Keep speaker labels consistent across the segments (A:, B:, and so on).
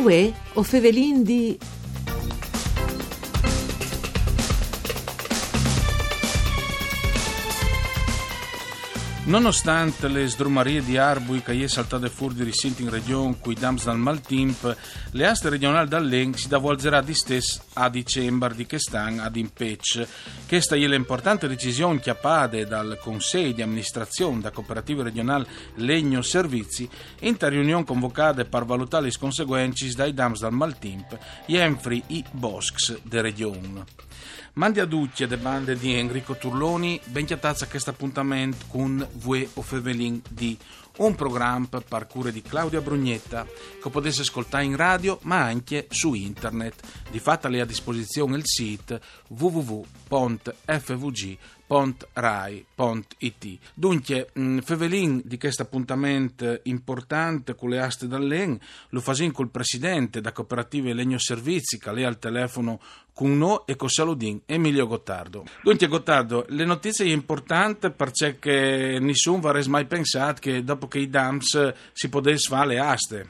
A: Uè, o Fevelin di...
B: Nonostante le sdrumarie di Arbui che è saltate fuori di risinti in regione cui dams dal Maltimp, le aste regionali dall'En si davolgerà di stesso a dicembre di quest'anno ad Impec. Questa è l'importante decisione chiappade dal Consiglio di amministrazione da Cooperativa Regionale Legno Servizi in ta riunione convocata per valutare le conseguenze dai dams dal Maltimp e enfri i boscs de regione. Mandi a tutti le bande di Enrico Turloni, ben chiatazza questo appuntamento con Vue o Fevelin di un programma per cure di Claudia Brugnetta che potesse ascoltare in radio ma anche su internet. Di fatto è a disposizione il sito www.fvg.com pontrai.it. Dunque, mm, Fevelin di questo appuntamento importante con le aste dall'EN lo fasin col presidente da Cooperative Legno Servizi che lei al telefono con noi e con saludin Emilio Gottardo. Dunque Gottardo, le notizie importanti perché nessuno avrebbe mai pensato che dopo che i dams si potesse fare le aste.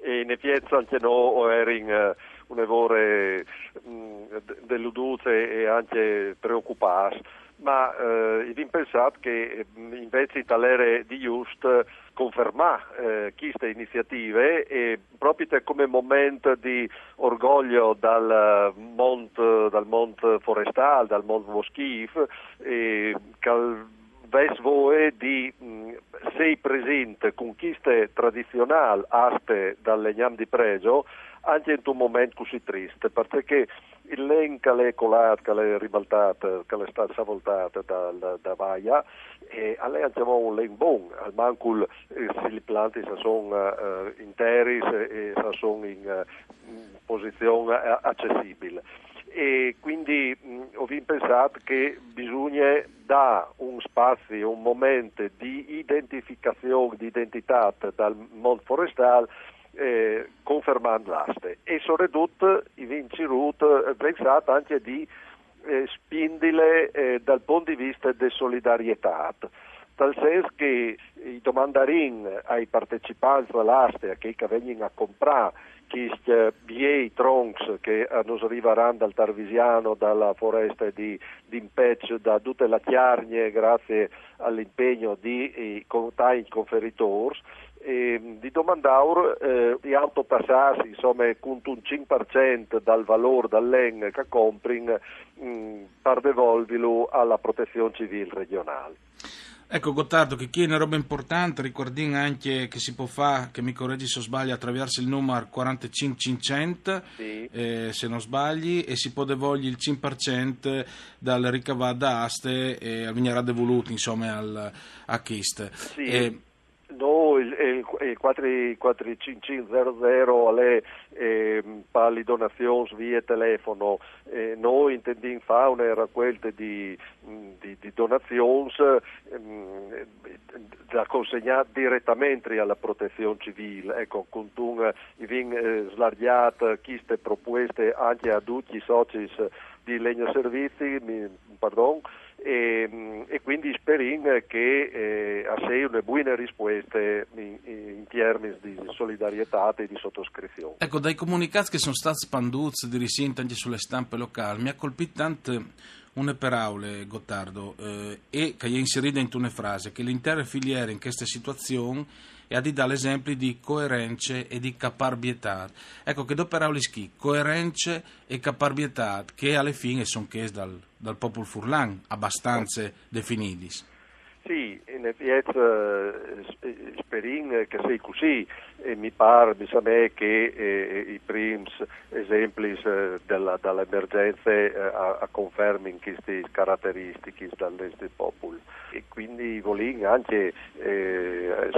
C: E in effetti anche noi eravamo un'evore mm, deluduce e anche preoccupati ma eh, vi pensate che mm, invece talere di Just conferma eh, queste iniziative e proprio come momento di orgoglio dal Mont, dal Mont Forestal, dal Mont Voschif, e cal ves voi di mh, mm, sei presente con queste tradizionali aste dal legnam di pregio anche in un momento così triste perché il len che l'è colato, che l'è ribaltato, che l'è stata savoltata da, da, Vaia, e a lei abbiamo un len buon, al mancul eh, se li planti sono uh, interi e sono in, uh, posizione accessibile. E quindi mh, ho pensato che bisogna dare un spazio, un momento di identificazione, di identità dal mondo forestale eh, confermando l'aste. E soprattutto i vinci RUT eh, pensato anche di eh, spindile eh, dal punto di vista della solidarietà tal senso che i domandarin ai partecipanti all'aste che, vengono a comprare questi miei troncs che nos arriveranno dal Tarvisiano, dalla foresta di, di Impec, da tutte le chiarnie grazie all'impegno di i conferitori di domandaur eh, di autopassarsi insomma con un 5% dal valore dall'en che comprin mh, per devolvilo alla protezione civile regionale.
B: Ecco Gottardo, che chi è una roba importante, ricordiamo anche che si può fare, che mi correggi se sbaglio, attraverso il numero 45500, sì. eh, se non sbagli, e si può devolgere il 5% dal ricavato da aste e venire devoluto insomma al, a Kist.
C: Sì. Eh, No, il, il, il 45500 è eh, le donazioni via telefono. Eh, noi intendiamo fare una raccolta di, di, di donazioni eh, da consegnare direttamente alla protezione civile. Ecco, con un eh, slargiato queste proposte anche a tutti i soci di Legno Servizi, mi, pardon, e, e quindi speriamo che eh, a sé una buona risposta in, in, termini di solidarietà e di sottoscrizione.
B: Ecco, dai comunicati che sono stati spanduti di risente anche sulle stampe locali, mi ha colpito tanto una paraule, Gottardo, eh, e che è inserita in una frase, che l'intera filiera in queste situazioni e a di dare esempi di coerenza e di caparbietà. Ecco che due parole schi, coerenza e caparbietà, che alla fine sono chieste dal, dal popolo furlan, abbastanza definiti.
C: Sì, in effetti eh, sperin che sei così e mi pare, sa me che eh, i primi esempi eh, della, dall'emergenza eh, a, a confermano queste caratteristiche dall'est popolo e quindi voglio anche eh,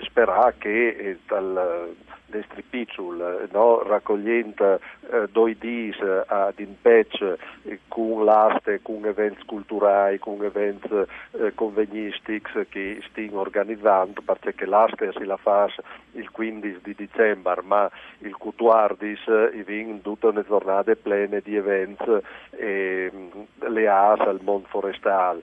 C: sperare che eh, dal destri piccul, no? raccogliendo eh, due dis eh, ad impec eh, con l'aste, con eventi culturali, con eventi eh, convegnistici che stiamo organizzando, perché l'aste si la fa il 15 di dicembre, ma il 14 eh, in tutte le giornate piene di eventi, eh, le AS al mondo forestale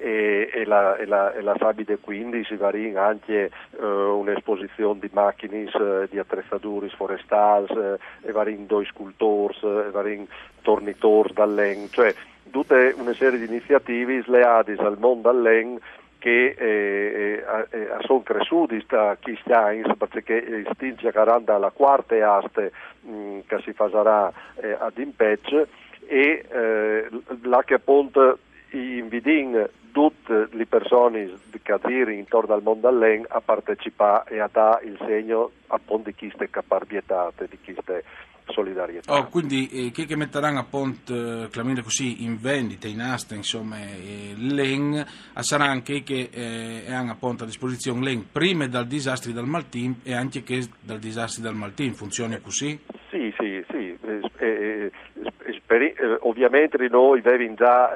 C: e, e, la, e, la, e la quindi si varin anche uh, un'esposizione di macchine, uh, di attrezzature forestali, uh, e varin due scultori, e varin tornitori dall'en, cioè tutte una serie di iniziative sleate al mondo dall'en che eh, eh, eh, sono cresciuti da anni perché stinge garanta la quarta aste mh, mm, che si farà eh, ad Impec e eh, là che invidin tutte le persone che girano intorno al mondo all'en a partecipare e a dare il segno appunto di queste caparbiettate, di queste solidarietà.
B: Oh, quindi eh, chi che metteranno appunto, eh, così, in vendita, in asta, insomma, eh, l'EN, sarà anche che eh, hanno appunto a disposizione l'EN prima dal disastro dal Maltin e anche che dal disastro dal Maltin, funziona così?
C: Sì, sì, sì. Eh, eh, per, ovviamente noi abbiamo già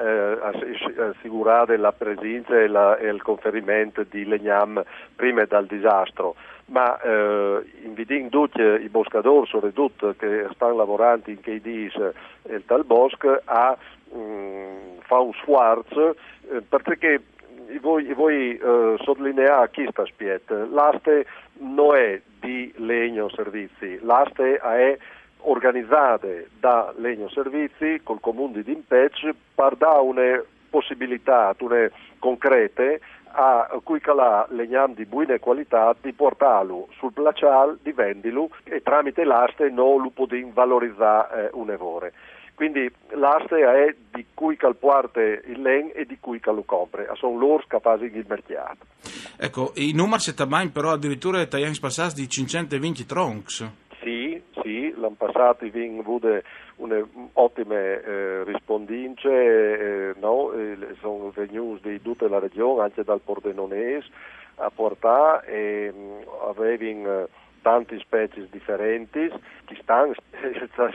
C: assicurato la presenza e, la, e il conferimento di Legnam prima dal disastro. Ma eh, invidin tutti i boscadori, soprattutto che stanno lavorando in KDIS e tal bosco, a mm, fare un sforzo eh, perché voi, voi eh, sottolineare questo aspetto, l'aste non è di legno servizi, l'aste è organizzata da legno servizi col comune di Impec per dare una possibilità una concrete a cui calà legnam di buona qualità di portarlo sul placial, di vendilo e tramite l'aste non lo podin valorizzare eh, un evore. Quindi l'aste è di cui calpuarte il len e di cui lo compre, sono loro capaci di mercato.
B: Ecco, i numeri si tabbano però addirittura italiani passati di 520 troncs.
C: Sì, l'anno passato abbiamo avuto ottime eh, rispondince, eh, no? eh, sono venuti di tutta la regione, anche dal Pordenonese, a portare e mm, avevano eh, tante specie differenti che stanno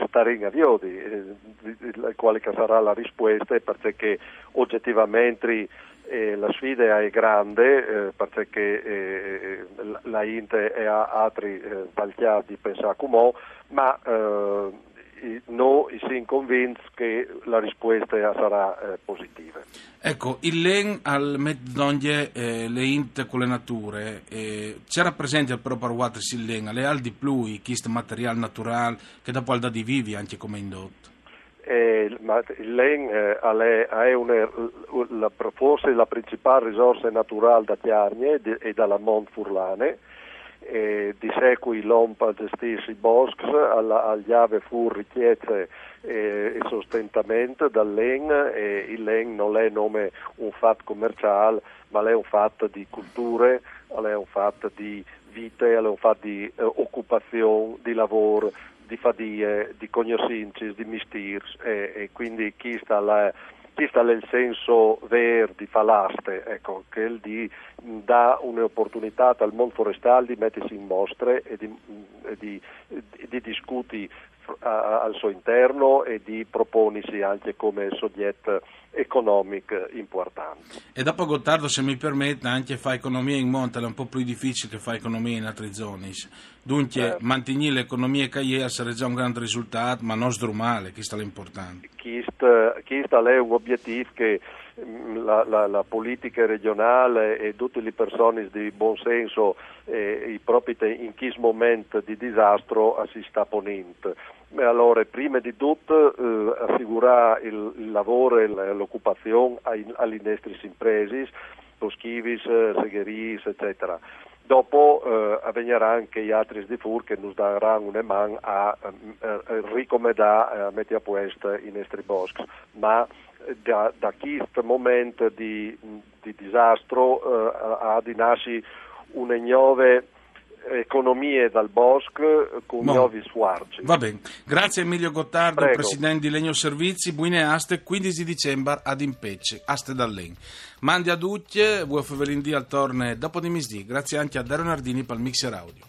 C: stare in aviodi, quale sarà la risposta perché oggettivamente eh, la sfida è grande eh, perché eh, la Inte a altri eh, tagliati pensare come ma eh, no, siamo convinti che la risposta sarà eh, positiva.
B: Ecco, il LEN al Meddonje eh, le int con le nature, eh, c'era presente al proprio Waters il LEN, alle al di più, questo materiale naturale che dopo al da di vivi anche come indotto?
C: Eh, il LEN eh, è la, forse la principale risorsa naturale da Chiarnie e dalla Mont Furlane, eh, di secui l'OMPA gestisce i boschi, agli ave fu richieste eh, e sostentamento dall'EN e il LEN non è nome un fatto commerciale ma è un fatto di culture, è un fatto di vite, è un fatto di eh, occupazione, di lavoro, di fadie, di conoscenze, di mistirs e, e quindi chi sta là questo è il senso vero di Falaste, ecco, che il di dà un'opportunità al mondo forestale di mettersi in mostre e di, e di, di discuti al suo interno e di proponisi anche come soggetto economico importante.
B: E dopo Gottardo, se mi permette, anche fa economia in monte è un po' più difficile che fa economia in altre zone. Dunque, certo. mantenere l'economia è sarebbe un grande risultato, ma non sdrumale, questo è l'importante.
C: Questo è un obiettivo che la, la, la, politica regionale e tutte le persone di buon senso eh, in questo momento di disastro si sta ponendo. Allora, prima di tutto eh, assicurare il, il, lavoro e l'occupazione alle nostre imprese, boschivis, segheris, eccetera. Dopo eh, avverrà anche gli altri di FUR che ci daranno una mano a eh, ricomendare, a mettere a posto i nostri boschi. Ma da, da questo momento di, di disastro eh, ha di nascere una nuova economie dal bosco con Mo. nuovi swarci.
B: Va bene, grazie Emilio Gottardo, Prego. presidente di Legno Servizi, buine aste, 15 dicembre ad Impecce, aste dall'En. Mandi a tutti, vuoi favelindì al torne dopo di misdì, grazie anche a Dario Nardini per il mixer audio.